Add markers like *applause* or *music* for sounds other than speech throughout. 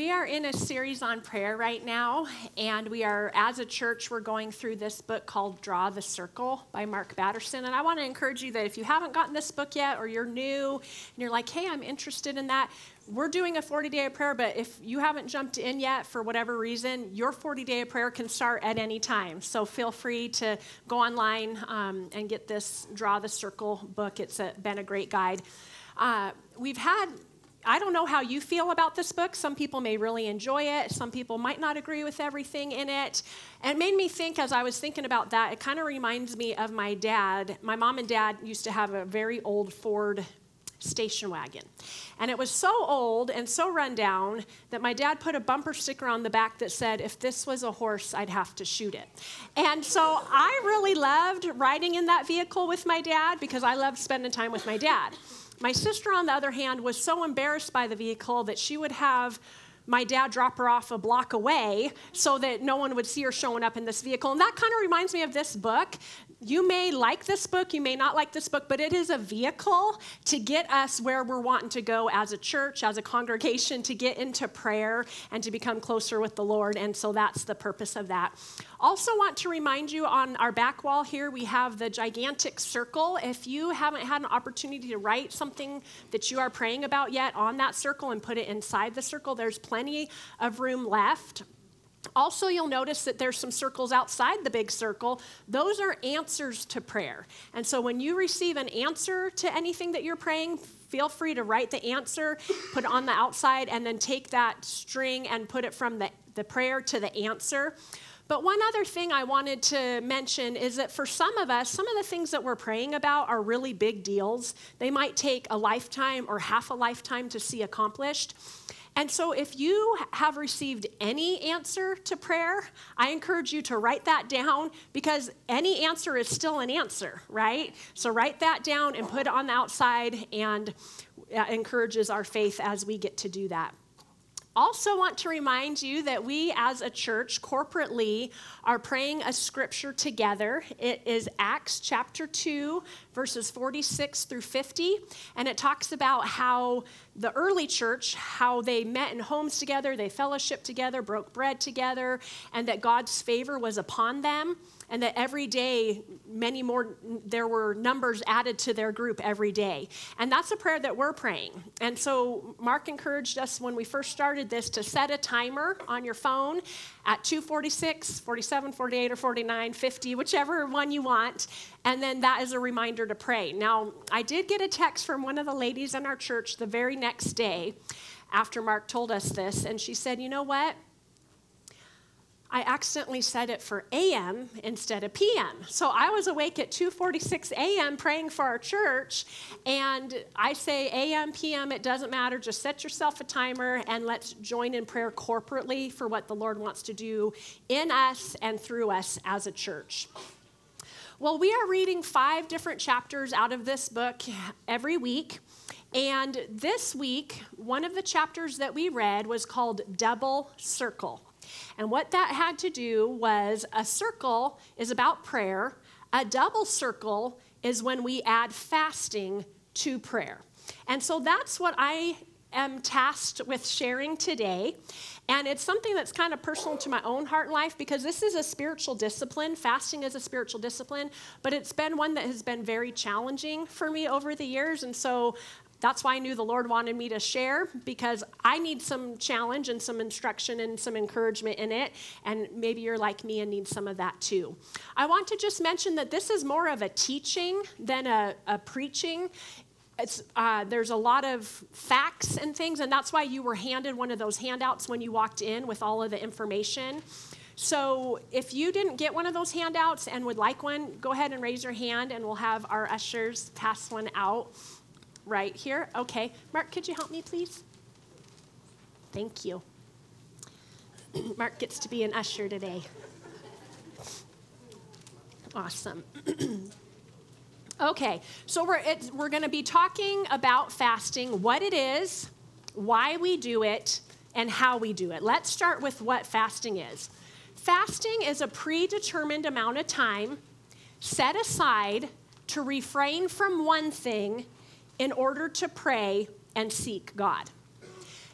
We are in a series on prayer right now, and we are, as a church, we're going through this book called Draw the Circle by Mark Batterson. And I want to encourage you that if you haven't gotten this book yet, or you're new and you're like, hey, I'm interested in that, we're doing a 40 day of prayer, but if you haven't jumped in yet for whatever reason, your 40 day of prayer can start at any time. So feel free to go online um, and get this Draw the Circle book. It's a, been a great guide. Uh, we've had I don't know how you feel about this book. Some people may really enjoy it, some people might not agree with everything in it. And it made me think, as I was thinking about that, it kind of reminds me of my dad. My mom and dad used to have a very old Ford station wagon. And it was so old and so run down that my dad put a bumper sticker on the back that said, If this was a horse, I'd have to shoot it. And so I really loved riding in that vehicle with my dad because I loved spending time with my dad. My sister, on the other hand, was so embarrassed by the vehicle that she would have my dad drop her off a block away so that no one would see her showing up in this vehicle. And that kind of reminds me of this book you may like this book, you may not like this book, but it is a vehicle to get us where we're wanting to go as a church, as a congregation, to get into prayer and to become closer with the Lord. And so that's the purpose of that. Also, want to remind you on our back wall here, we have the gigantic circle. If you haven't had an opportunity to write something that you are praying about yet on that circle and put it inside the circle, there's plenty of room left. Also, you'll notice that there's some circles outside the big circle. Those are answers to prayer. And so when you receive an answer to anything that you're praying, feel free to write the answer, put it on the outside, and then take that string and put it from the, the prayer to the answer. But one other thing I wanted to mention is that for some of us, some of the things that we're praying about are really big deals. They might take a lifetime or half a lifetime to see accomplished. And so, if you have received any answer to prayer, I encourage you to write that down because any answer is still an answer, right? So, write that down and put it on the outside, and uh, encourages our faith as we get to do that. Also, want to remind you that we as a church corporately are praying a scripture together. It is Acts chapter 2, verses 46 through 50, and it talks about how the early church, how they met in homes together, they fellowshiped together, broke bread together, and that God's favor was upon them and that every day many more there were numbers added to their group every day. And that's a prayer that we're praying. And so mark encouraged us when we first started this to set a timer on your phone at 246 47 48 or 49 50 whichever one you want. And then that is a reminder to pray. Now i did get a text from one of the ladies in our church the very next day after mark told us this. And she said you know what I accidentally set it for AM instead of PM. So I was awake at 2:46 AM praying for our church, and I say AM, PM, it doesn't matter. Just set yourself a timer and let's join in prayer corporately for what the Lord wants to do in us and through us as a church. Well, we are reading five different chapters out of this book every week. And this week, one of the chapters that we read was called Double Circle. And what that had to do was a circle is about prayer, a double circle is when we add fasting to prayer. And so that's what I am tasked with sharing today. And it's something that's kind of personal to my own heart and life because this is a spiritual discipline. Fasting is a spiritual discipline, but it's been one that has been very challenging for me over the years. And so that's why I knew the Lord wanted me to share because I need some challenge and some instruction and some encouragement in it. And maybe you're like me and need some of that too. I want to just mention that this is more of a teaching than a, a preaching. Uh, there's a lot of facts and things, and that's why you were handed one of those handouts when you walked in with all of the information. So if you didn't get one of those handouts and would like one, go ahead and raise your hand, and we'll have our ushers pass one out right here. Okay. Mark, could you help me, please? Thank you. *clears throat* Mark gets to be an usher today. Awesome. *clears throat* okay, so we're, we're going to be talking about fasting, what it is, why we do it, and how we do it. Let's start with what fasting is. Fasting is a predetermined amount of time set aside to refrain from one thing in order to pray and seek God.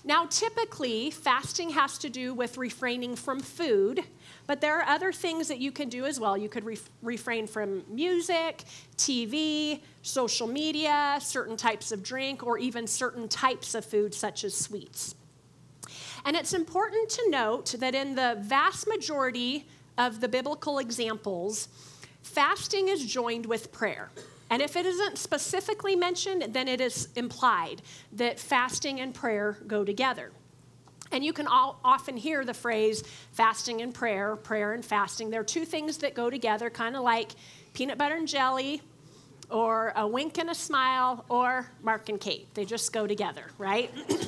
Now, typically, fasting has to do with refraining from food, but there are other things that you can do as well. You could re- refrain from music, TV, social media, certain types of drink, or even certain types of food, such as sweets. And it's important to note that in the vast majority of the biblical examples, fasting is joined with prayer. And if it isn't specifically mentioned, then it is implied that fasting and prayer go together. And you can all, often hear the phrase fasting and prayer, prayer and fasting. They're two things that go together, kind of like peanut butter and jelly, or a wink and a smile, or Mark and Kate. They just go together, right? *clears throat*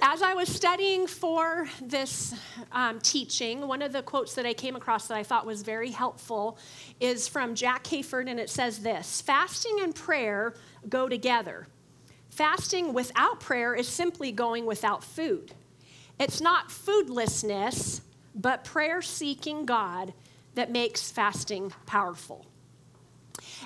as I was studying for this um, teaching, one of the quotes that I came across that I thought was very helpful is from Jack Hayford, and it says this Fasting and prayer go together. Fasting without prayer is simply going without food. It's not foodlessness, but prayer seeking God that makes fasting powerful.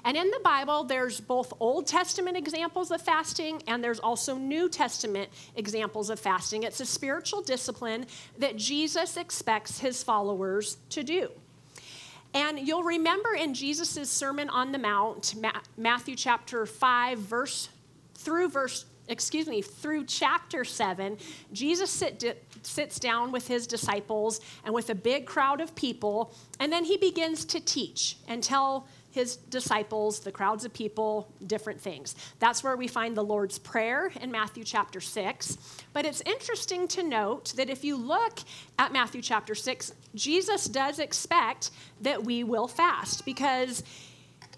And in the Bible, there's both Old Testament examples of fasting and there's also New Testament examples of fasting. It's a spiritual discipline that Jesus expects his followers to do. And you'll remember in Jesus' Sermon on the Mount, Matthew chapter 5, verse through verse, excuse me, through chapter 7, Jesus sit, sits down with his disciples and with a big crowd of people, and then he begins to teach and tell his disciples, the crowds of people, different things. That's where we find the Lord's Prayer in Matthew chapter 6. But it's interesting to note that if you look at Matthew chapter 6, Jesus does expect that we will fast because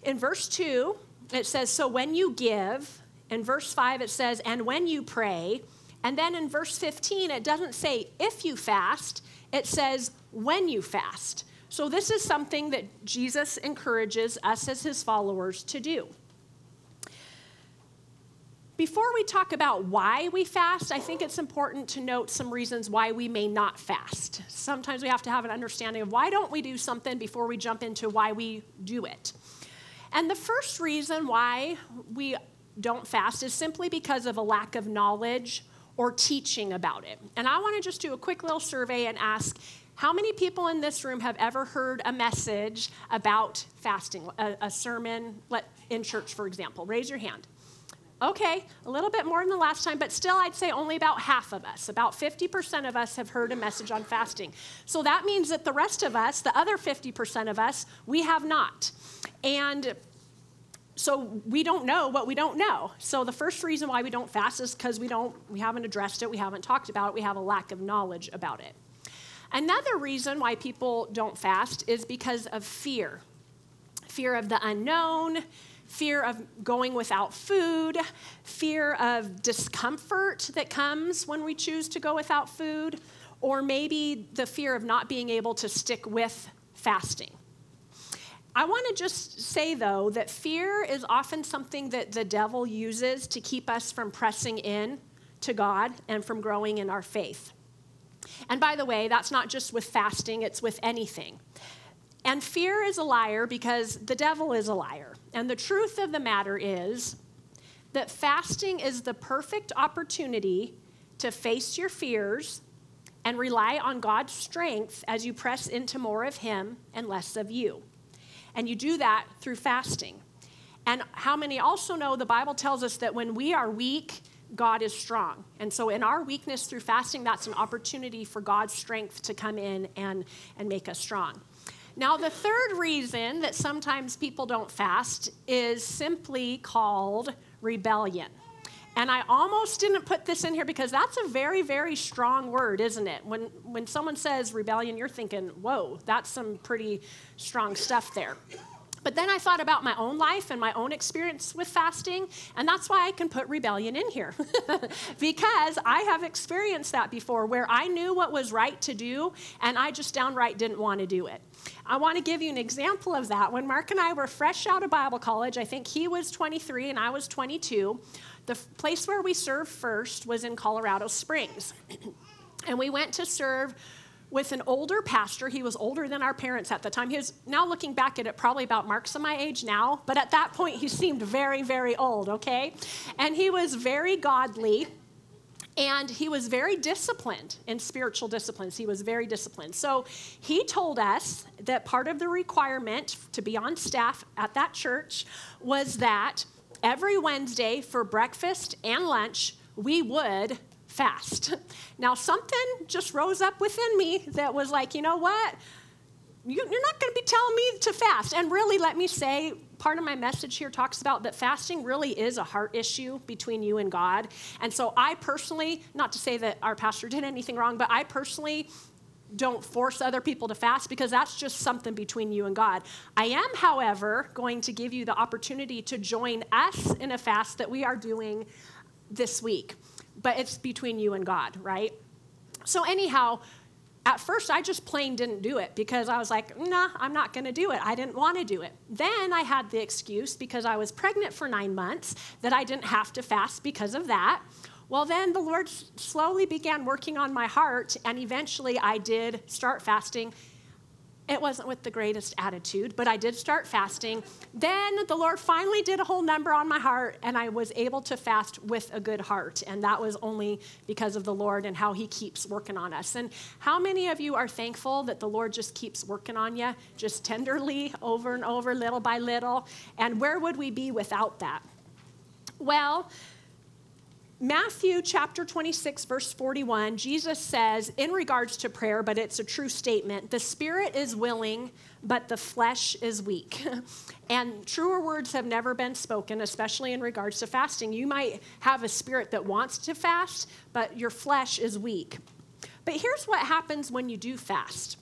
in verse 2, it says, So when you give, in verse 5, it says, And when you pray. And then in verse 15, it doesn't say if you fast, it says when you fast. So, this is something that Jesus encourages us as his followers to do. Before we talk about why we fast, I think it's important to note some reasons why we may not fast. Sometimes we have to have an understanding of why don't we do something before we jump into why we do it. And the first reason why we don't fast is simply because of a lack of knowledge or teaching about it. And I want to just do a quick little survey and ask how many people in this room have ever heard a message about fasting, a, a sermon in church, for example? Raise your hand. Okay, a little bit more than the last time, but still, I'd say only about half of us, about 50% of us have heard a message on fasting. So that means that the rest of us, the other 50% of us, we have not. And so we don't know what we don't know. So the first reason why we don't fast is because we don't, we haven't addressed it, we haven't talked about it, we have a lack of knowledge about it. Another reason why people don't fast is because of fear fear of the unknown, fear of going without food, fear of discomfort that comes when we choose to go without food, or maybe the fear of not being able to stick with fasting. I want to just say, though, that fear is often something that the devil uses to keep us from pressing in to God and from growing in our faith. And by the way, that's not just with fasting, it's with anything. And fear is a liar because the devil is a liar. And the truth of the matter is that fasting is the perfect opportunity to face your fears and rely on God's strength as you press into more of Him and less of you. And you do that through fasting. And how many also know the Bible tells us that when we are weak, God is strong. And so, in our weakness through fasting, that's an opportunity for God's strength to come in and, and make us strong. Now, the third reason that sometimes people don't fast is simply called rebellion. And I almost didn't put this in here because that's a very, very strong word, isn't it? When, when someone says rebellion, you're thinking, whoa, that's some pretty strong stuff there. But then I thought about my own life and my own experience with fasting, and that's why I can put rebellion in here. *laughs* because I have experienced that before where I knew what was right to do, and I just downright didn't want to do it. I want to give you an example of that. When Mark and I were fresh out of Bible college, I think he was 23 and I was 22. The place where we served first was in Colorado Springs. *clears throat* and we went to serve with an older pastor. He was older than our parents at the time. He was now looking back at it, probably about Mark's of my age now, but at that point he seemed very, very old, okay? And he was very godly. And he was very disciplined in spiritual disciplines. He was very disciplined. So he told us that part of the requirement to be on staff at that church was that every Wednesday for breakfast and lunch, we would fast. *laughs* Now, something just rose up within me that was like, you know what? You're not going to be telling me to fast. And really, let me say, part of my message here talks about that fasting really is a heart issue between you and God. And so, I personally, not to say that our pastor did anything wrong, but I personally don't force other people to fast because that's just something between you and God. I am, however, going to give you the opportunity to join us in a fast that we are doing this week, but it's between you and God, right? So, anyhow, at first I just plain didn't do it because I was like, nah, I'm not going to do it. I didn't want to do it. Then I had the excuse because I was pregnant for nine months that I didn't have to fast because of that. Well, then the Lord slowly began working on my heart, and eventually I did start fasting. It wasn't with the greatest attitude, but I did start fasting. Then the Lord finally did a whole number on my heart, and I was able to fast with a good heart. And that was only because of the Lord and how He keeps working on us. And how many of you are thankful that the Lord just keeps working on you, just tenderly, over and over, little by little? And where would we be without that? Well, Matthew chapter 26, verse 41, Jesus says, in regards to prayer, but it's a true statement the spirit is willing, but the flesh is weak. *laughs* and truer words have never been spoken, especially in regards to fasting. You might have a spirit that wants to fast, but your flesh is weak. But here's what happens when you do fast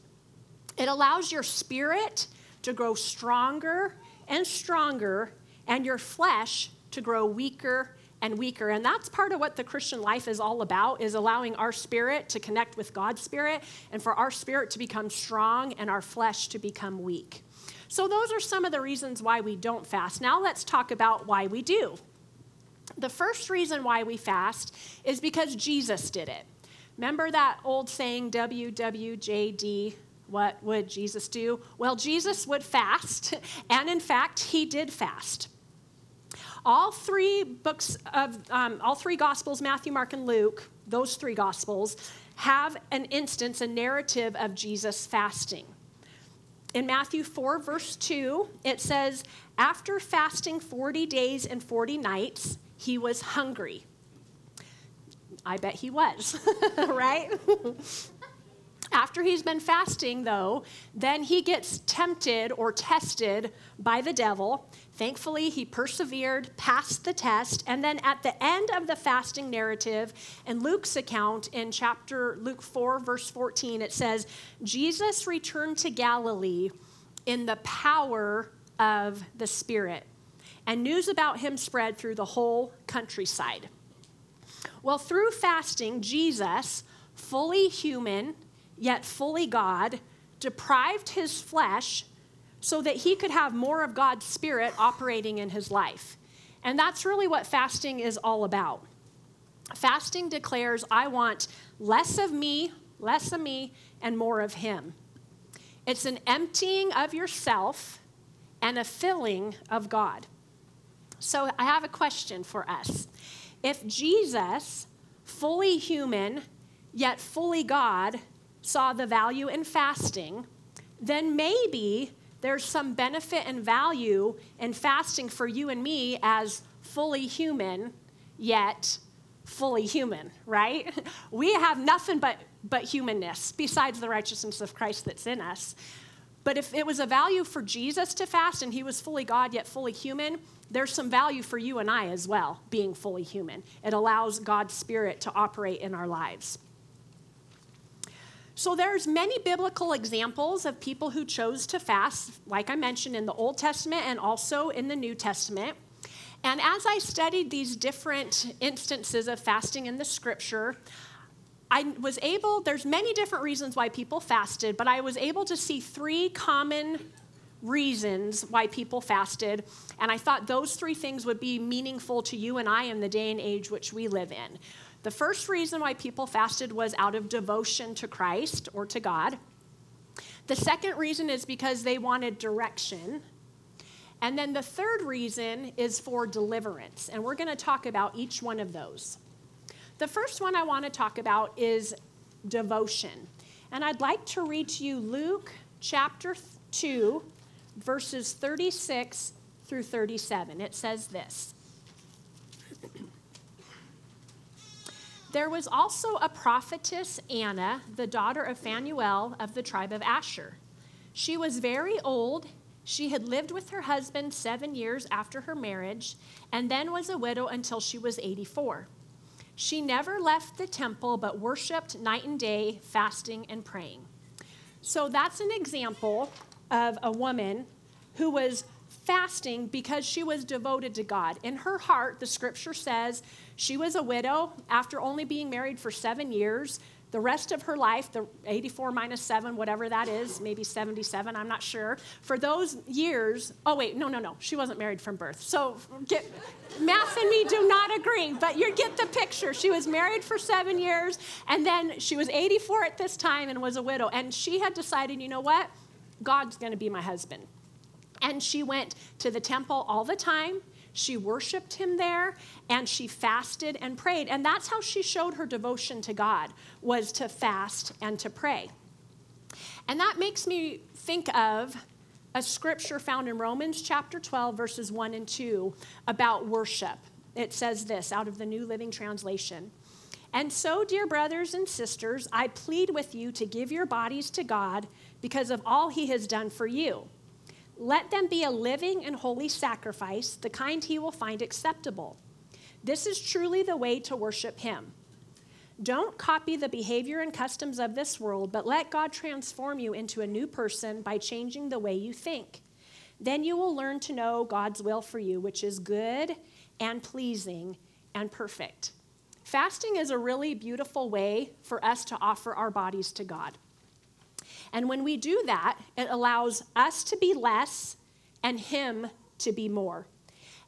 it allows your spirit to grow stronger and stronger, and your flesh to grow weaker and weaker. And that's part of what the christian life is all about is allowing our spirit to connect with god's spirit and for our spirit to become strong and our flesh to become weak. So those are some of the reasons why we don't fast. Now let's talk about why we do. The first reason why we fast is because jesus did it. Remember that old saying wwjd what would jesus do? Well jesus would fast *laughs* and in fact he did fast all three books of, um, all three Gospels, Matthew, Mark, and Luke, those three Gospels, have an instance, a narrative of Jesus fasting. In Matthew 4, verse 2, it says, After fasting 40 days and 40 nights, he was hungry. I bet he was, *laughs* right? *laughs* After he's been fasting, though, then he gets tempted or tested by the devil. Thankfully, he persevered, passed the test, and then at the end of the fasting narrative, in Luke's account, in chapter Luke 4, verse 14, it says, Jesus returned to Galilee in the power of the Spirit, and news about him spread through the whole countryside. Well, through fasting, Jesus, fully human, yet fully God, deprived his flesh so that he could have more of God's Spirit operating in his life. And that's really what fasting is all about. Fasting declares, I want less of me, less of me, and more of him. It's an emptying of yourself and a filling of God. So I have a question for us. If Jesus, fully human, yet fully God, saw the value in fasting, then maybe there's some benefit and value in fasting for you and me as fully human, yet fully human, right? *laughs* We have nothing but, but humanness besides the righteousness of Christ that's in us. But if it was a value for Jesus to fast and he was fully God yet fully human, there's some value for you and I as well, being fully human. It allows God's Spirit to operate in our lives. So there's many biblical examples of people who chose to fast, like I mentioned in the Old Testament and also in the New Testament. And as I studied these different instances of fasting in the scripture, I was able, there's many different reasons why people fasted, but I was able to see three common reasons why people fasted. And I thought those three things would be meaningful to you and I in the day and age which we live in. The first reason why people fasted was out of devotion to Christ or to God. The second reason is because they wanted direction. And then the third reason is for deliverance. And we're going to talk about each one of those. The first one I want to talk about is devotion. And I'd like to read to you Luke chapter 2, verses 36 through 37. It says this. There was also a prophetess, Anna, the daughter of Phanuel of the tribe of Asher. She was very old. She had lived with her husband seven years after her marriage, and then was a widow until she was 84. She never left the temple, but worshiped night and day, fasting and praying. So that's an example of a woman who was fasting because she was devoted to God. In her heart, the scripture says she was a widow after only being married for seven years. The rest of her life, the 84 minus 7, whatever that is, maybe 77, I'm not sure. For those years, oh, wait, no, no, no, she wasn't married from birth. So get, math and me do not agree, but you get the picture. She was married for seven years, and then she was 84 at this time and was a widow. And she had decided, you know what? God's going to be my husband. And she went to the temple all the time. She worshiped him there and she fasted and prayed. And that's how she showed her devotion to God was to fast and to pray. And that makes me think of a scripture found in Romans chapter 12 verses 1 and 2 about worship. It says this out of the New Living Translation. And so, dear brothers and sisters, I plead with you to give your bodies to God because of all he has done for you. Let them be a living and holy sacrifice, the kind he will find acceptable. This is truly the way to worship him. Don't copy the behavior and customs of this world, but let God transform you into a new person by changing the way you think. Then you will learn to know God's will for you, which is good and pleasing and perfect. Fasting is a really beautiful way for us to offer our bodies to God. And when we do that, it allows us to be less and Him to be more.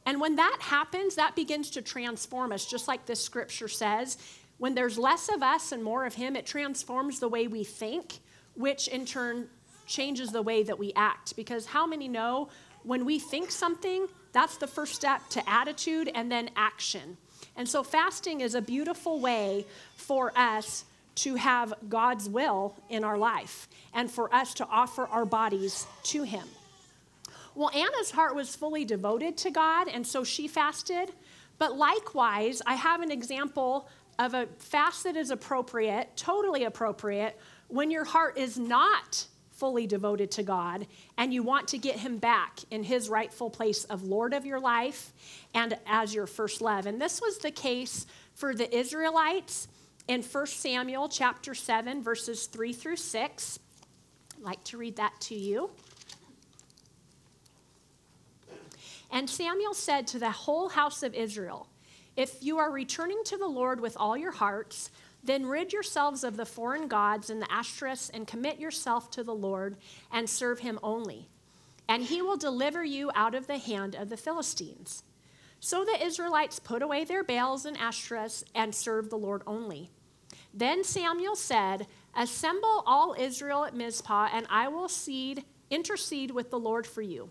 And when that happens, that begins to transform us, just like this scripture says. When there's less of us and more of Him, it transforms the way we think, which in turn changes the way that we act. Because how many know when we think something, that's the first step to attitude and then action. And so fasting is a beautiful way for us to have God's will in our life and for us to offer our bodies to Him. Well, Anna's heart was fully devoted to God, and so she fasted. But likewise, I have an example of a fast that is appropriate, totally appropriate, when your heart is not fully devoted to God and you want to get Him back in His rightful place of Lord of your life and as your first love. And this was the case for the Israelites in 1 Samuel chapter 7, verses 3 through 6. I'd like to read that to you. And Samuel said to the whole house of Israel, If you are returning to the Lord with all your hearts, then rid yourselves of the foreign gods and the Ashtoreths and commit yourself to the Lord and serve him only. And he will deliver you out of the hand of the Philistines. So the Israelites put away their Baals and Ashtoreths and served the Lord only. Then Samuel said, Assemble all Israel at Mizpah, and I will seed, intercede with the Lord for you.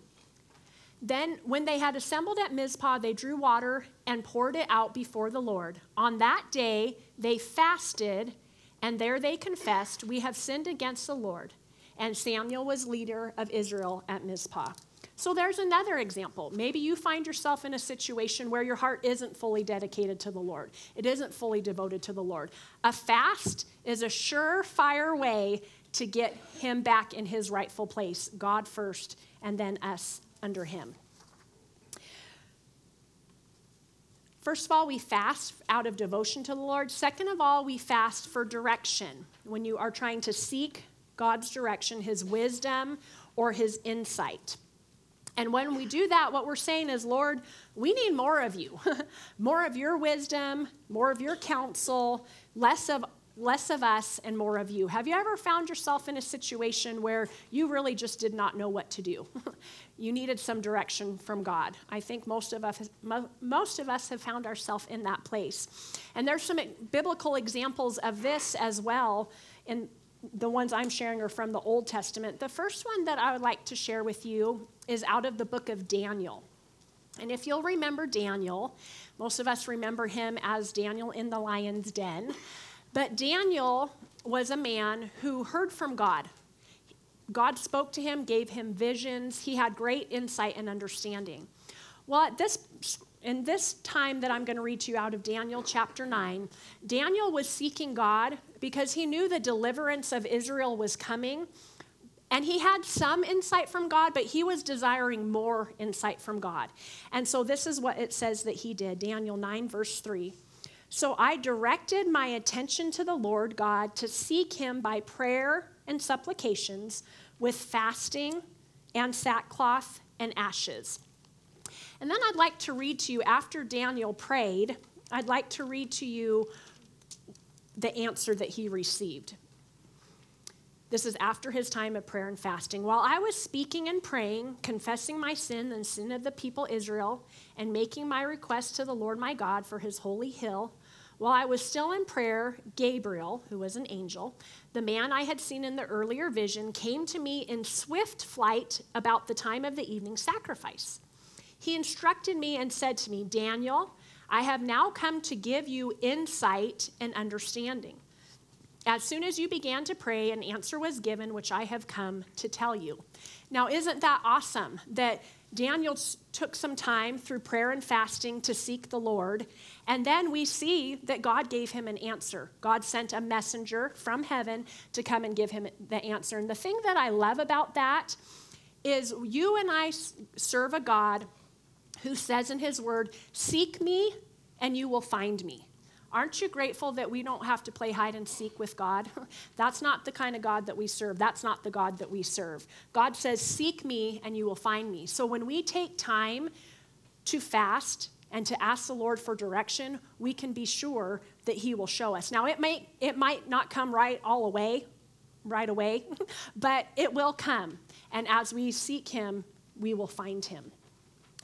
Then, when they had assembled at Mizpah, they drew water and poured it out before the Lord. On that day, they fasted, and there they confessed, We have sinned against the Lord. And Samuel was leader of Israel at Mizpah. So there's another example. Maybe you find yourself in a situation where your heart isn't fully dedicated to the Lord, it isn't fully devoted to the Lord. A fast is a surefire way to get him back in his rightful place God first, and then us under him. First of all, we fast out of devotion to the Lord. Second of all, we fast for direction. When you are trying to seek God's direction, His wisdom, or His insight. And when we do that, what we're saying is, Lord, we need more of you, *laughs* more of your wisdom, more of your counsel, less of less of us and more of you. Have you ever found yourself in a situation where you really just did not know what to do? *laughs* you needed some direction from God. I think most of us most of us have found ourselves in that place. And there's some biblical examples of this as well in the ones I'm sharing are from the Old Testament. The first one that I would like to share with you is out of the book of Daniel. And if you'll remember Daniel, most of us remember him as Daniel in the lion's den. But Daniel was a man who heard from God. God spoke to him, gave him visions. He had great insight and understanding. Well, at this in this time that I'm going to read to you out of Daniel chapter 9, Daniel was seeking God because he knew the deliverance of Israel was coming. And he had some insight from God, but he was desiring more insight from God. And so this is what it says that he did Daniel 9, verse 3. So I directed my attention to the Lord God to seek him by prayer and supplications with fasting and sackcloth and ashes. And then I'd like to read to you, after Daniel prayed, I'd like to read to you the answer that he received. This is after his time of prayer and fasting. While I was speaking and praying, confessing my sin and sin of the people Israel, and making my request to the Lord my God for his holy hill, while I was still in prayer, Gabriel, who was an angel, the man I had seen in the earlier vision, came to me in swift flight about the time of the evening sacrifice. He instructed me and said to me, Daniel, I have now come to give you insight and understanding. As soon as you began to pray, an answer was given, which I have come to tell you. Now, isn't that awesome that Daniel took some time through prayer and fasting to seek the Lord? And then we see that God gave him an answer. God sent a messenger from heaven to come and give him the answer. And the thing that I love about that is you and I serve a God who says in his word, Seek me and you will find me. Aren't you grateful that we don't have to play hide and seek with God? *laughs* That's not the kind of God that we serve. That's not the God that we serve. God says, Seek me and you will find me. So when we take time to fast and to ask the Lord for direction, we can be sure that He will show us. Now, it might, it might not come right all away, right away, *laughs* but it will come. And as we seek Him, we will find Him.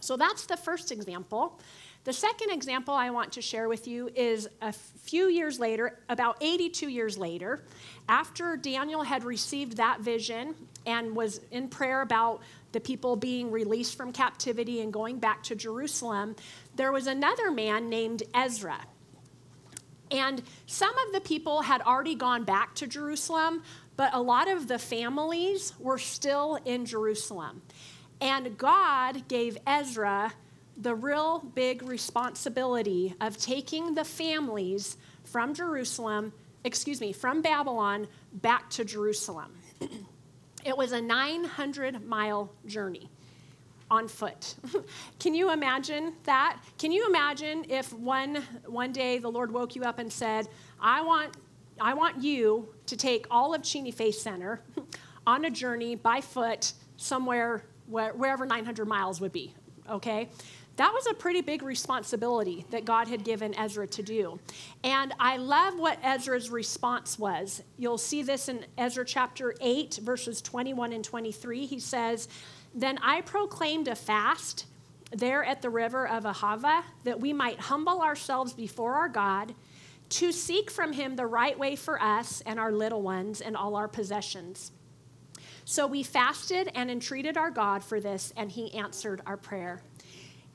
So that's the first example. The second example I want to share with you is a few years later, about 82 years later, after Daniel had received that vision and was in prayer about the people being released from captivity and going back to Jerusalem, there was another man named Ezra. And some of the people had already gone back to Jerusalem, but a lot of the families were still in Jerusalem. And God gave Ezra the real big responsibility of taking the families from Jerusalem, excuse me, from Babylon back to Jerusalem. it was a 900 mile journey on foot. *laughs* Can you imagine that? Can you imagine if one one day the Lord woke you up and said, "I want I want you to take all of Cheney Faith Center *laughs* on a journey by foot somewhere where, wherever 900 miles would be, okay? That was a pretty big responsibility that God had given Ezra to do. And I love what Ezra's response was. You'll see this in Ezra chapter 8, verses 21 and 23. He says, Then I proclaimed a fast there at the river of Ahava that we might humble ourselves before our God to seek from him the right way for us and our little ones and all our possessions. So we fasted and entreated our God for this, and he answered our prayer.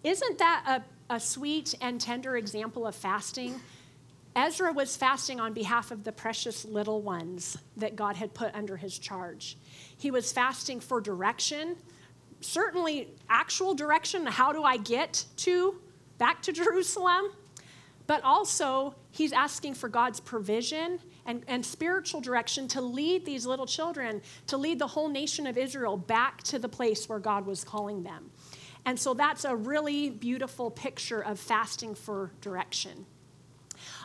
Isn't that a, a sweet and tender example of fasting? Ezra was fasting on behalf of the precious little ones that God had put under his charge. He was fasting for direction, certainly actual direction. How do I get to back to *laughs* Jerusalem? But also, he's asking for God's provision and, and spiritual direction to lead these little children, to lead the whole nation of Israel back to the place where God was calling them. And so that's a really beautiful picture of fasting for direction.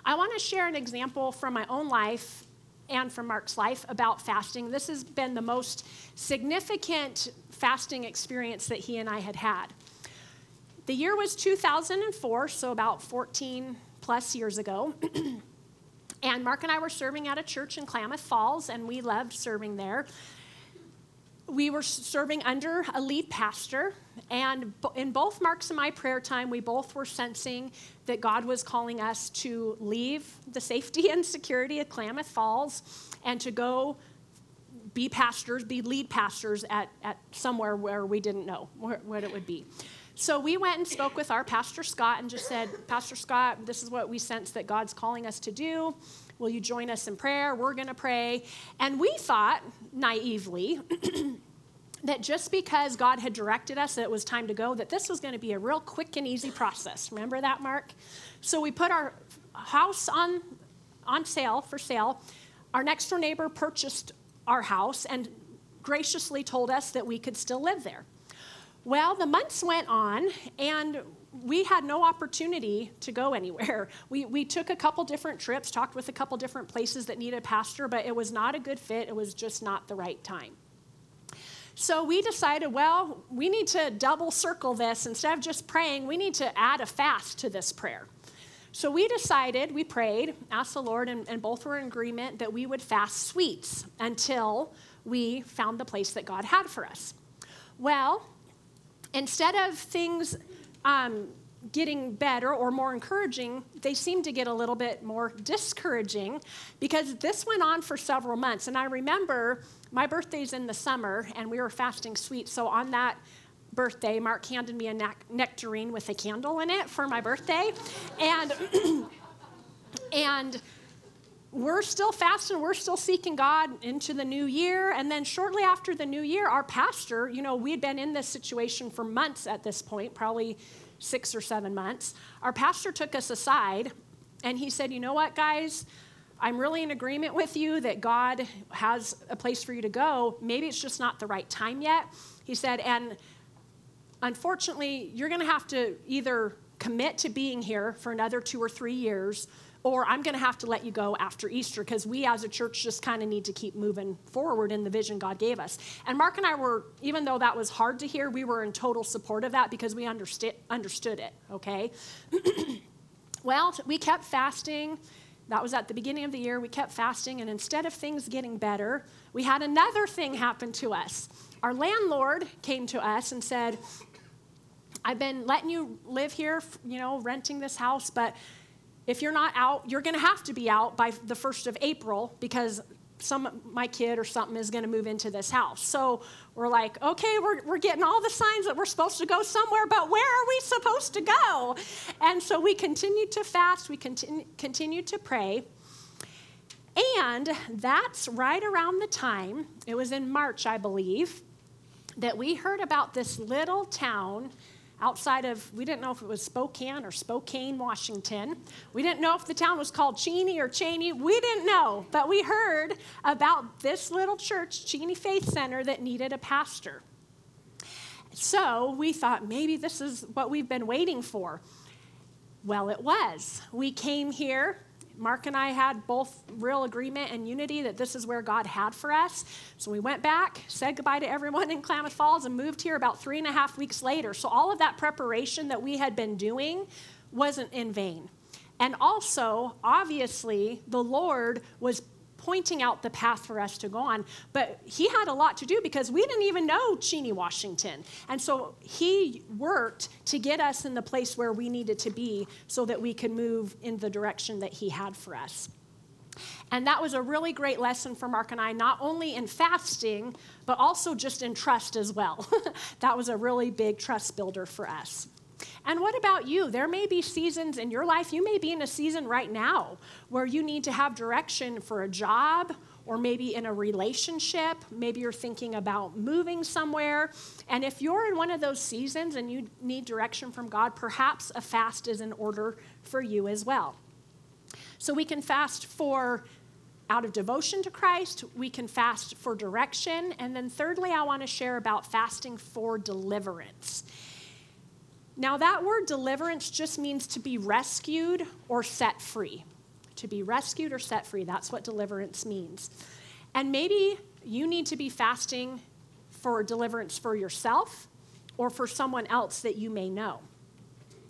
I want to share an example from my own life and from Mark's life about fasting. This has been the most significant fasting experience that he and I had had. The year was 2004, so about 14 plus years ago. *clears throat* And Mark and I were serving at a church in Klamath Falls, and we loved serving there. We were serving under a lead pastor, and in both Mark's and my prayer time, we both were sensing that God was calling us to leave the safety *laughs* and security of Klamath Falls and to go be pastors, be lead pastors at, at somewhere where we didn't know what it would be. So we went and spoke with our Pastor Scott and just said, Pastor Scott, this is what we sense that God's calling us to do. Will you join us in prayer? We're going to pray. And we thought naively *clears throat* that just because God had directed us that it was time to go, that this was going to be a real quick and easy process. Remember that, Mark? So we put our house on, on sale for sale. Our next door neighbor purchased our house and graciously told us that we could still live there. Well, the months went on, and we had no opportunity to go anywhere. *laughs* We, we took a couple different trips, talked with a couple different places that needed a pastor, but it was not a good fit. It was just not the right time. So we decided, well, we need to double circle this. Instead of just praying, we need to add a fast to this prayer. So we decided, we prayed, asked the Lord, and, and both were in agreement that we would fast sweets until we found the place that God had for us. Well, instead of things um, getting better or more encouraging, they seem to get a little bit more discouraging because this went on for several months. And I remember my birthday's in the summer and we were fasting sweets. So on that birthday, Mark handed me a nectarine with a candle in it for my birthday. And, *clears throat* and, we're still fasting, we're still seeking God into the new year. And then shortly after the new year, our pastor, you know, we had been in this situation for months at this point, probably six or seven months. Our pastor took us aside and he said, You know what, guys? I'm really in agreement with you that God has a place for you to go. Maybe it's just not the right time yet. He said, and unfortunately, you're going to have to either commit to being here for another two or three years or I'm going to have to let you go after Easter because we as a church just kind of need to keep moving forward in the vision God gave us. And Mark and I were, even though that was hard to hear, we were in total support of that because we understood, understood it, okay? *clears throat* well, we kept fasting. That was at the beginning of the year. We kept fasting, and instead of things getting better, we had another thing happen to us. Our landlord came to us and said, I've been letting you live here, you know, renting this house, but if you're not out, you're going to have to be out by the 1st of April because some my kid or something is going to move into this house. So we're like, okay, we're, we're getting all the signs that we're supposed to go somewhere, but where are we supposed to go? And so we continued to fast, we continue, continued to pray. And that's right around the time, it was in March, I believe, that we heard about this little town outside of, we didn't know if it was Spokane or Spokane, Washington. We didn't know if the town was called Cheney or Cheney. We didn't know, but we heard about this little church, Cheney Faith Center, that needed a pastor. So we thought maybe this is what we've been waiting for. Well, it was. We came here Mark and I had both real agreement and unity that this is where God had for us. So we went back, said goodbye to everyone in Klamath Falls, and moved here about three and a half weeks later. So all of that preparation that we had been doing wasn't in vain. And also, obviously, the Lord was pointing out the path for us to go on. But he had a lot to do because we didn't even know Cheney, Washington. And so he worked to get us in the place where we needed to be so that we could move in the direction that he had for us. And that was a really great lesson for Mark and I, not only in fasting, but also just in trust as well. *laughs* that was a really big trust builder for us. And what about you? There may be seasons in your life, you may be in a season right now where you need to have direction for a job or maybe in a relationship. Maybe you're thinking about moving somewhere. And if you're in one of those seasons and you need direction from God, perhaps a fast is in order for you as well. So we can fast for out of devotion to Christ, we can fast for direction. And then, thirdly, I want to share about fasting for deliverance. Now, that word deliverance just means to be rescued or set free. To be rescued or set free, that's what deliverance means. And maybe you need to be fasting for deliverance for yourself or for someone else that you may know.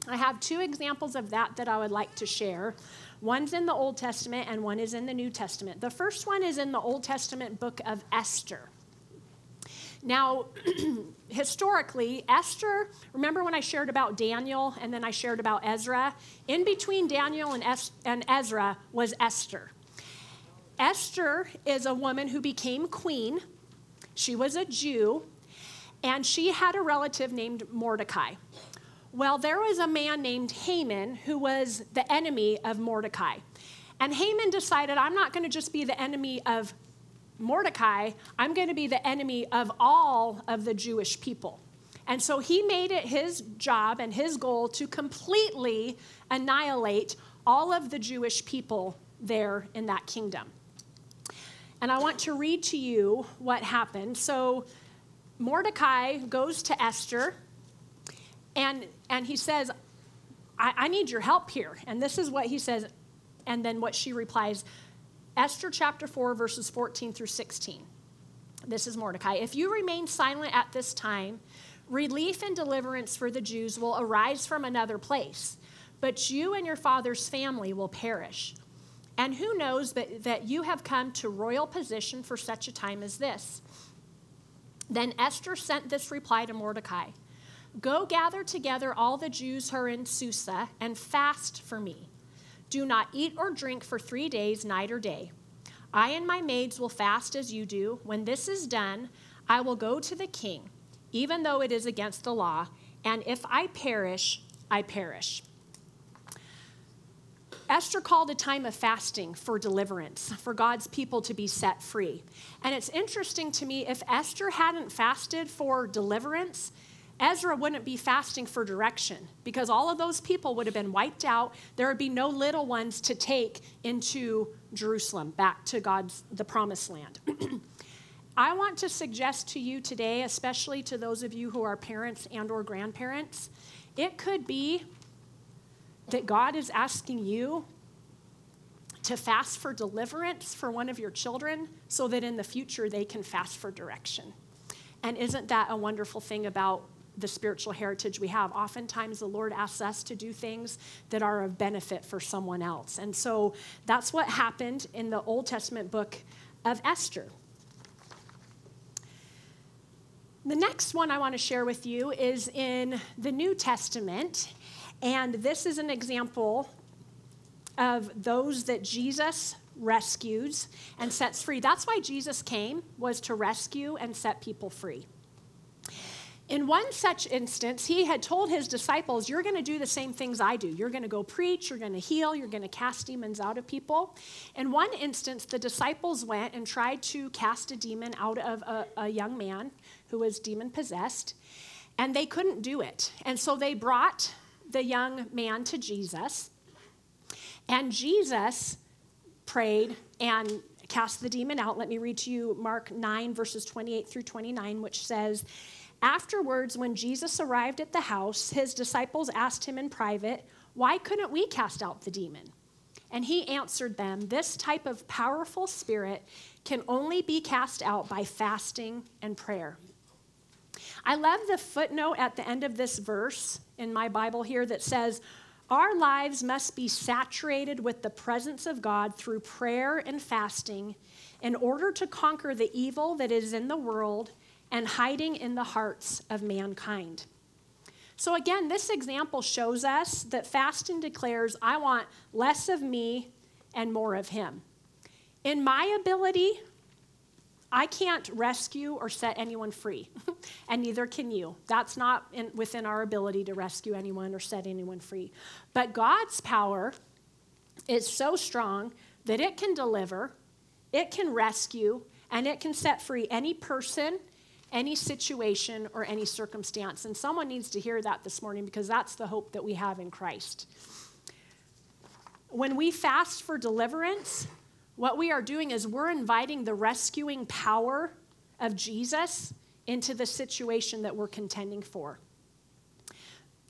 I have two examples of that that I would like to share. One's in the Old Testament and one is in the New Testament. The first one is in the Old Testament book of Esther. Now, *clears throat* historically, Esther, remember when I shared about Daniel and then I shared about Ezra? In between Daniel and, es- and Ezra was Esther. Esther is a woman who became queen. She was a Jew, and she had a relative named Mordecai. Well, there was a man named Haman who was the enemy of Mordecai. And Haman decided, I'm not going to just be the enemy of Mordecai, I'm going to be the enemy of all of the Jewish people. And so he made it his job and his goal to completely annihilate all of the Jewish people there in that kingdom. And I want to read to you what happened. So Mordecai goes to Esther and, and he says, I, I need your help here. And this is what he says. And then what she replies Esther chapter 4, verses 14 through 16. This is Mordecai. If you remain silent at this time, relief and deliverance for the Jews will arise from another place, but you and your father's family will perish. And who knows that, that you have come to royal position for such a time as this? Then Esther sent this reply to Mordecai Go gather together all the Jews who are in Susa and fast for me. Do not eat or drink for three days, night or day. I and my maids will fast as you do. When this is done, I will go to the king, even though it is against the law, and if I perish, I perish. Esther called a time of fasting for deliverance, for God's people to be set free. And it's interesting to me if Esther hadn't fasted for deliverance, Ezra wouldn't be fasting for direction because all of those people would have been wiped out. There would be no little ones to take into Jerusalem, back to God's the promised land. *clears throat* I want to suggest to you today, especially to those of you who are parents and or grandparents, it could be that God is asking you to fast for deliverance for one of your children so that in the future they can fast for direction. And isn't that a wonderful thing about the spiritual heritage we have. Oftentimes, the Lord asks us to do things that are of benefit for someone else. And so that's what happened in the Old Testament book of Esther. The next one I want to share with you is in the New Testament. And this is an example of those that Jesus rescues and sets free. That's why Jesus came was to rescue and set people free. In one such instance, he had told his disciples, You're going to do the same things I do. You're going to go preach, you're going to heal, you're going to cast demons out of people. In one instance, the disciples went and tried to cast a demon out of a, a young man who was demon possessed, and they couldn't do it. And so they brought the young man to Jesus, and Jesus prayed and cast the demon out. Let me read to you Mark 9, verses 28 through 29, which says, Afterwards, when Jesus arrived at the house, his disciples asked him in private, Why couldn't we cast out the demon? And he answered them, This type of powerful spirit can only be cast out by fasting and prayer. I love the footnote at the end of this verse in my Bible here that says, Our lives must be saturated with the presence of God through prayer and fasting in order to conquer the evil that is in the world and hiding in the hearts of mankind. So, again, this example shows us that fasting declares, I want less of me and more of Him. In my ability, I can't rescue or set anyone free, *laughs* and neither can you. That's not in, within our ability to rescue anyone or set anyone free. But God's power is so strong that it can deliver, it can rescue, and it can set free any person any situation or any circumstance. And someone needs to hear that this morning because that's the hope that we have in Christ. When we fast for deliverance, what we are doing is we're inviting the rescuing power of Jesus into the situation that we're contending for.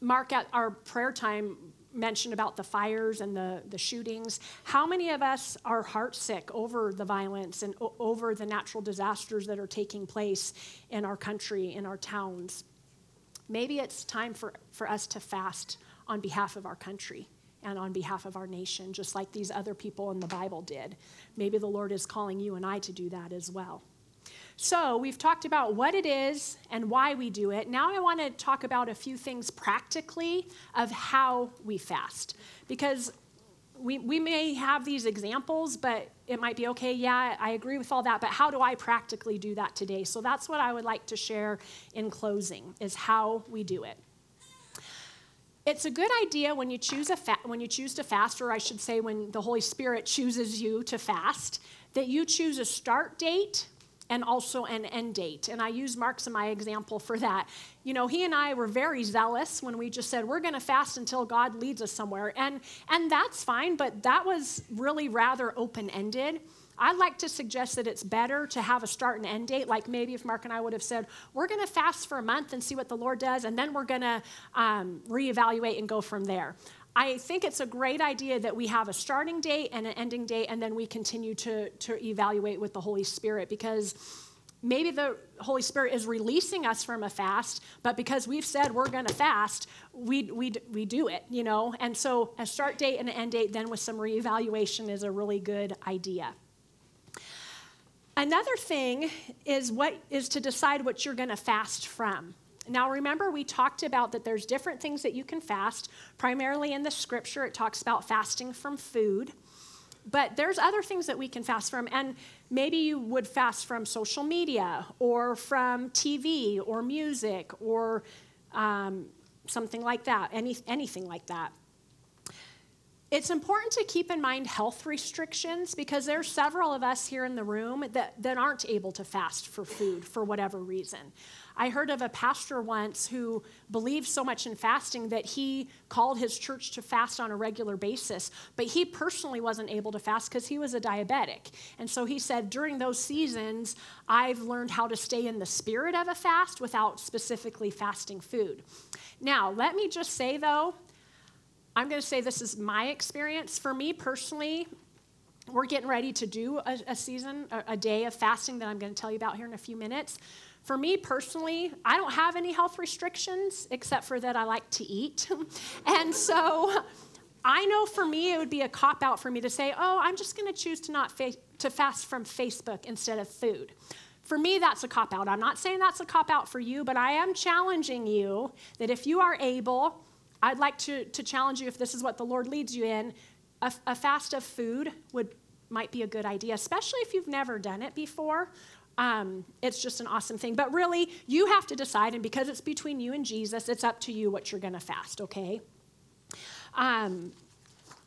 Mark, at our prayer time, mentioned about the fires and the, the shootings. How many of us are heartsick over the violence and o- over the natural disasters that are taking place in our country, in our towns? Maybe it's time for, for us to fast on behalf of our country and on behalf of our nation, just like these other people in the Bible did. Maybe the Lord is calling you and I to do that as well. So, we've talked about what it is and why we do it. Now, I want to talk about a few things practically of how we fast. Because we, we may have these examples, but it might be okay, yeah, I agree with all that, but how do I practically do that today? So, that's what I would like to share in closing is how we do it. it's a good idea when you choose a fa- when you choose to fast, or I should say, when the Holy Spirit chooses you to fast, that you choose a start date and also an end date. And I use Mark's in my example for that. You know, he and I were very zealous when we just said we're going to fast until God leads us somewhere. And and that's fine, but that was really rather open-ended. I'd like to suggest that it's better to have a start and end date. Like maybe if Mark and I would have said, we're going to fast for a month and see what the Lord does, and then we're going to um, reevaluate and go from there. I think it's a great idea that we have a starting date and an ending date, and then we continue to, to evaluate with the Holy Spirit because maybe the Holy Spirit is releasing us from a fast, but because we've said we're going to fast, we, we, we do it, you know? And so a start date and an end date, then with some reevaluation, is a really good idea. Another thing is what is to decide what you're going to fast from. Now, remember, we talked about that there's different things that you can fast. Primarily in the scripture, it talks about fasting from food. But there's other things that we can fast from. And maybe you would fast from social media or from TV or music or um, something like that, any, anything like that. It's important to keep in mind health restrictions because there's several of us here in the room that, that aren't able to fast for food for whatever reason. I heard of a pastor once who believed so much in fasting that he called his church to fast on a regular basis, but he personally wasn't able to fast because he was a diabetic. And so he said, during those seasons, I've learned how to stay in the spirit of a fast without specifically fasting food. Now, let me just say though, I'm going to say this is my experience. For me personally, we're getting ready to do a, a season, a, a, day of fasting that I'm going to tell you about here in a few minutes. For me personally, I don't have any health restrictions except for that I like to eat. *laughs* and so I know for me it would be a cop out for me to say, "Oh, I'm just going to choose to not fa- to fast from Facebook instead of food." For me, that's a cop out. I'm not saying that's a cop out for you, but I am challenging you that if you are able, I'd like to, to challenge you if this is what the Lord leads you in, a, a fast of food would might be a good idea, especially if you've never done it before um, it's just an awesome thing. But really, you have to decide, and because it's between you and Jesus, it's up to you what you're going to fast, okay? Um,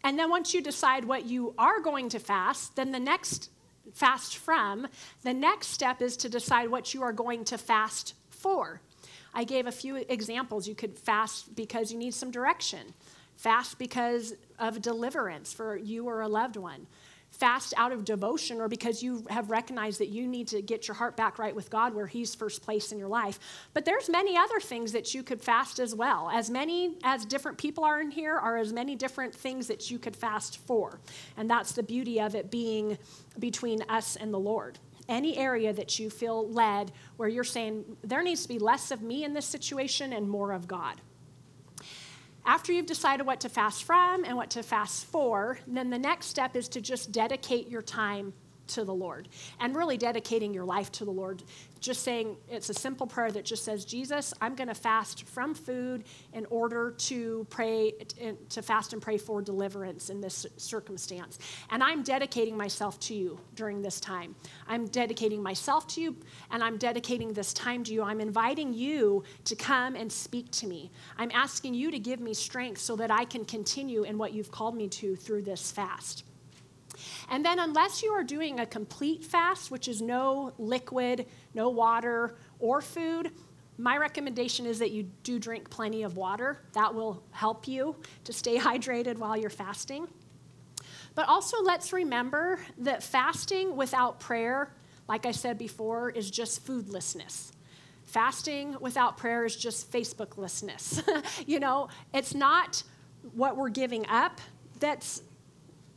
and then once you decide what you are going to fast, then the next fast from, the next step is to decide what you are going to fast for. I gave a few examples. You could fast because you need some direction, fast because of deliverance for you or a loved one fast out of devotion or because you have recognized that you need to get your heart back right with God where he's first place in your life. But there's many other things that you could fast as well. As many as different people are in here are as many different things that you could fast for. And that's the beauty of it being between us and the Lord any area that you feel led where you're saying there needs to be less of me in this situation and more of God. After you've decided what to fast from and what to fast for, then the next step is to just dedicate your time to the Lord and really dedicating your life to the Lord. Just saying, it's a simple prayer that just says, Jesus, I'm going to fast from food in order to pray, to fast and pray for deliverance in this circumstance. And I'm dedicating myself to you during this time. I'm dedicating myself to you and I'm dedicating this time to you. I'm inviting you to come and speak to me. I'm asking you to give me strength so that I can continue in what you've called me to through this fast. And then, unless you are doing a complete fast, which is no liquid, no water, or food, my recommendation is that you do drink plenty of water. That will help you to stay *laughs* hydrated while you're fasting. But also, let's remember that fasting without prayer, like I said before, is just foodlessness. Fasting without prayer is just Facebooklessness. *laughs* you know, it's not what we're giving up that's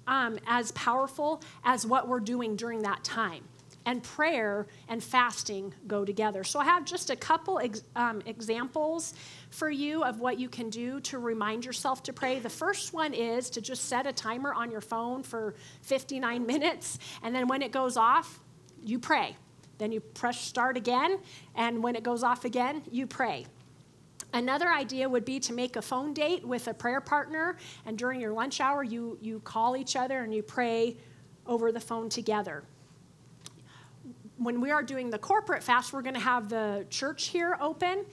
um, as powerful as what we're doing during that time. And prayer and fasting go together. So, I have just a couple ex- um, examples for you of what you can do to remind yourself to pray. The first one is to just set a timer on your phone for 59 *laughs* minutes, and then when it goes off, you pray. Then you press start again, and when it goes off again, you pray. Another idea would be to make a phone date with a prayer partner, and during your lunch hour, you, you call each other and you pray over the phone together. When we are doing the corporate fast, we're going to have the church here open.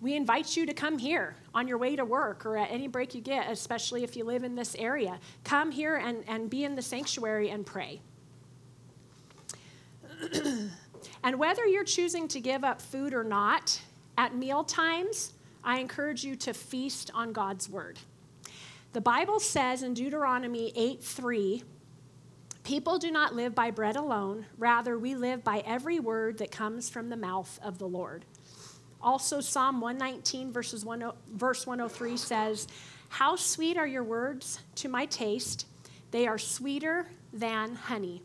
we invite you to come here on your way to work or at any break you get, especially if you live in this area. Come here and, and be in the sanctuary and pray. *clears throat* and whether you're choosing to give up food or not, at meal times, I encourage you to feast on God's word. The Bible says in Deuteronomy 8 3, people do not live by bread alone, rather, we live by every word that comes from the mouth of the Lord. Also, Psalm 119, verses 10, verse 103 says, How sweet are your words to my taste! They are sweeter than honey.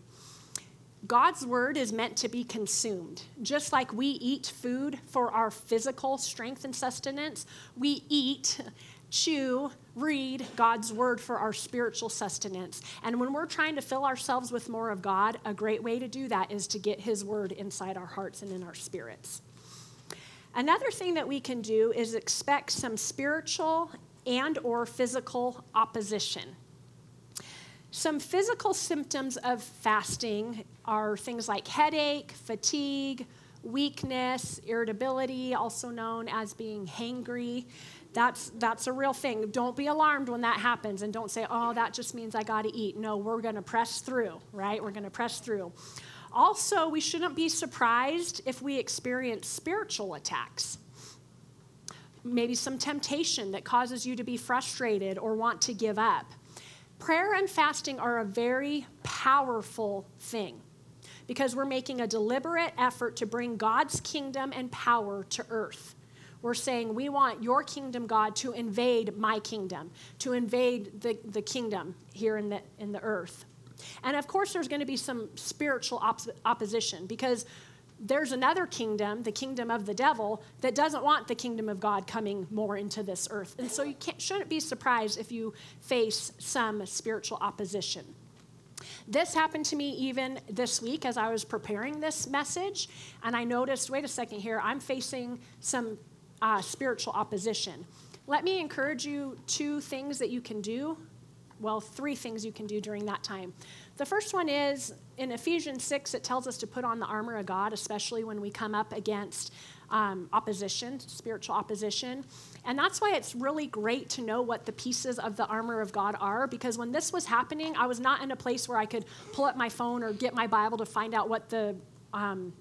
God's word is meant to be consumed. Just like we eat food for our physical strength and sustenance, we eat, chew, read God's word for our spiritual sustenance. And when we're trying to fill ourselves with more of God, a great way to do that is to get his word inside our hearts and in our spirits. Another thing that we can do is expect some spiritual and or physical opposition. Some physical symptoms of fasting are things like headache, fatigue, weakness, irritability, also known as being hangry. That's, that's a real thing. Don't be alarmed when that happens and don't say, oh, that just means I got to eat. No, we're going to press through, right? We're going to press through. Also, we shouldn't be surprised if we experience spiritual attacks. Maybe some temptation that causes you to be frustrated or want to give up. Prayer and fasting are a very powerful thing because we're making a deliberate effort to bring God's kingdom and power to earth. We're saying we want your kingdom, God, to invade my kingdom, to invade the, the kingdom here in the, in the earth. And of course, there's going to be some spiritual op- opposition because there's another kingdom, the kingdom of the devil, that doesn't want the kingdom of God coming more into this earth. And so you shouldn't be surprised if you face some spiritual opposition. This happened to me even this week as I was preparing this message, and I noticed wait a second here, I'm facing some uh, spiritual opposition. Let me encourage you two things that you can do well, three things you can do during that time. The first one is in Ephesians 6, it tells us to put on the armor of God, especially when we come up against um, opposition, spiritual opposition. And that's why it's really great to know what the pieces of the armor of God are, because when this was happening, I was not in a place where I could pull up my phone or get my Bible to find out what the um,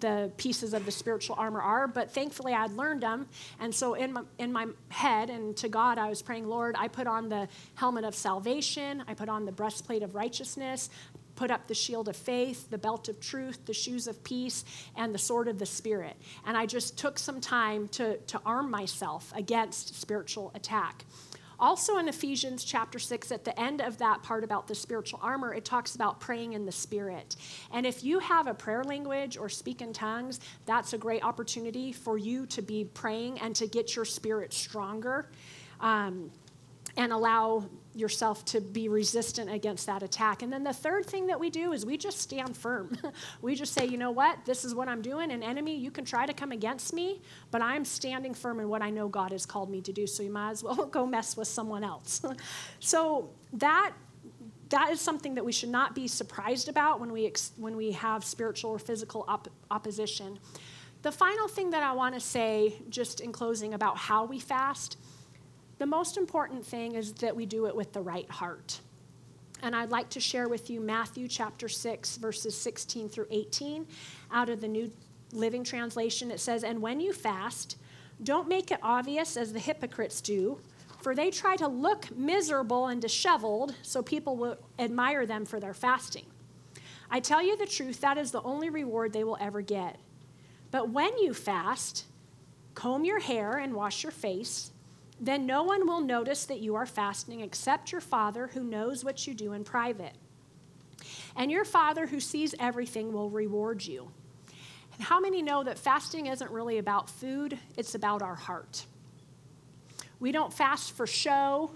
the pieces of the spiritual armor are, but thankfully I'd learned them. And so in my, in my head and to God, I was praying, Lord, I put on the helmet of salvation, I put on the breastplate of righteousness, put up the shield of faith, the belt of truth, the shoes of peace, and the sword of the Spirit. And I just took some time to, to arm myself against spiritual attack. Also in Ephesians chapter 6, at the end of that part about the spiritual armor, it talks about praying in the Spirit. And if you have a prayer language or speak in tongues, that's a great opportunity for you to be praying and to get your spirit stronger. Um, and allow yourself to be resistant against that attack. And then the third thing that we do is we just stand firm. *laughs* we just say, you know what, this is what I'm doing. An enemy, you can try to come against me, but I'm standing firm in what I know God has called me to do. So you might as well *laughs* go mess with someone else. *laughs* so that that is something that we should not be surprised about when we ex- when we have spiritual or physical op- opposition. The final thing that I want to say, just in closing, about how we fast the most important thing is that we do it with the right heart. And I'd like to share with you Matthew chapter 6, verses 16 through 18 out of the New Living Translation. It says, And when you fast, don't make it obvious as the hypocrites do, for they try to look miserable and disheveled so people will admire them for their fasting. I tell you the truth, that is the only reward they will ever get. But when you fast, comb your hair and wash your face then no one will notice that you are fasting except your Father who knows what you do in private. And your Father who sees everything will reward you. And how many know that fasting isn't really about food, it's about our heart? We don't fast for show.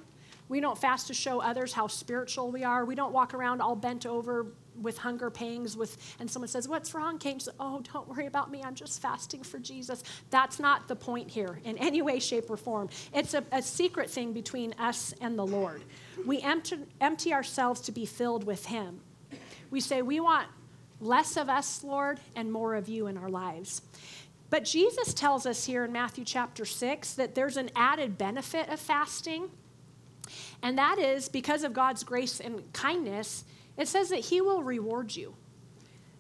We don't fast to show others how spiritual we are. We don't walk around all bent over with hunger pangs with and someone says what's wrong kate says, oh don't worry about me. I'm just fasting for jesus. That's not the point here in any way shape or form. It's a, a secret thing between us and the lord. We empty, empty ourselves to be filled with him. We say we want less of us lord and more of you in our lives. But Jesus tells us here in Matthew chapter 6 that there's an added benefit of fasting. And that is because of God's grace and kindness, it says that He will reward you.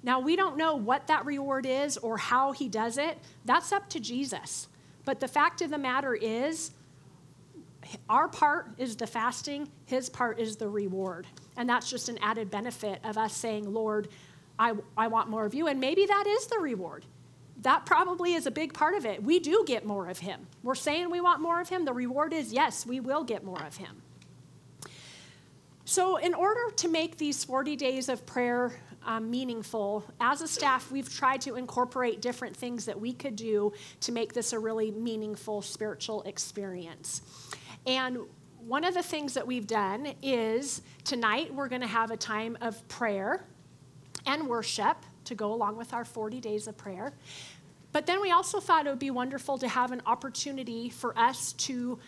Now, we don't know what that reward is or how He does it. That's up to Jesus. But the fact of the matter is, our part is the fasting, His part is the reward. And that's just an added benefit of us saying, Lord, I, I want more of you. And maybe that is the reward that probably is a big part of it. We do get more of him. We're saying we want more of him. The reward is yes, we will get more of him. So, in order to make these 40 days of prayer um, meaningful, as a staff, we've tried to incorporate different things that we could do to make this a really meaningful spiritual experience. And one of the things that we've done is tonight we're going to have a time of prayer and worship to go along with our 40 days of prayer. But then we also thought it would be wonderful to have an opportunity for us to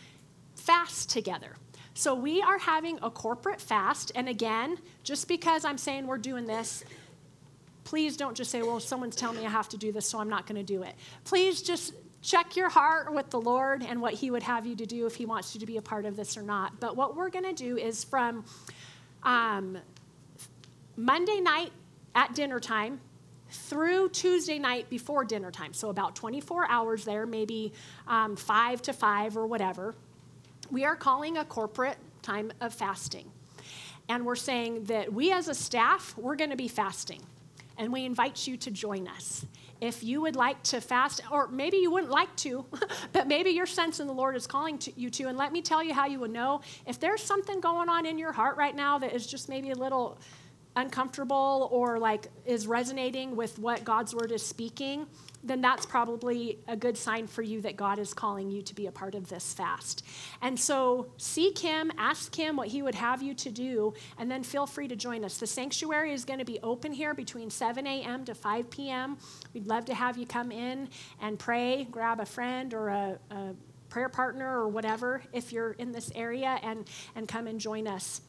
fast together. So we are having a corporate fast. And again, just because I'm saying we're doing this, please don't just say, well, someone's telling me I have to do this, so I'm not going to do it. Please just check your heart with the Lord and what He would have you to do if He wants you to be a part of this or not. But what we're going to do is from um, Monday night at dinner time through Tuesday night before dinner time. So, about 24 hours there, maybe um, five to five or whatever. We are calling a corporate time of fasting. And we're saying that we as a staff, we're going to be fasting. And we invite you to join us. If you would like to fast, or maybe you wouldn't like to, *laughs* but maybe your sense in the Lord is calling to you to. And let me tell you how you would know. If there's something going on in your heart right now that is just maybe a little uncomfortable or like is resonating with what God's word is speaking, then that's probably a good sign for you that God is calling you to be a part of this fast. And so seek Him, ask Him what He would have you to do, and then feel free to join us. The sanctuary is going to be open here between 7 a.m. to 5 p.m. We'd love to have you come in and pray, grab a friend or a, a prayer partner or whatever if you're in this area, and, and come and join us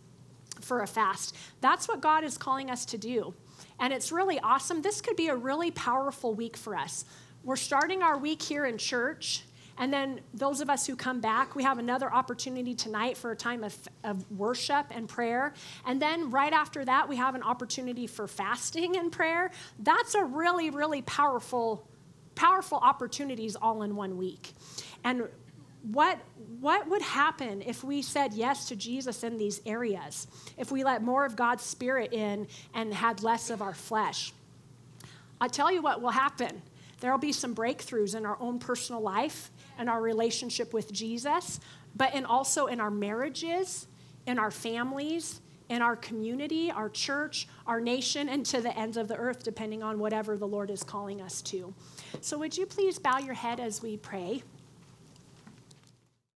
for a fast. That's what God is calling us to do. And it's really awesome. This could be a really powerful week for us. We're starting our week here in church. And then those of us who come back, we have another opportunity tonight for a time of, of worship and prayer. And then right after that, we have an opportunity for fasting and prayer. That's a really, really powerful, powerful opportunities all in one week. And what, what would happen if we said yes to Jesus in these areas? If we let more of God's Spirit in and had less of our flesh? I'll tell you what will happen. There will be some breakthroughs in our own personal life and our relationship with Jesus, but in also in our marriages, in our families, in our community, our church, our nation, and to the ends of the earth, depending on whatever the Lord is calling us to. So, would you please bow your head as we pray?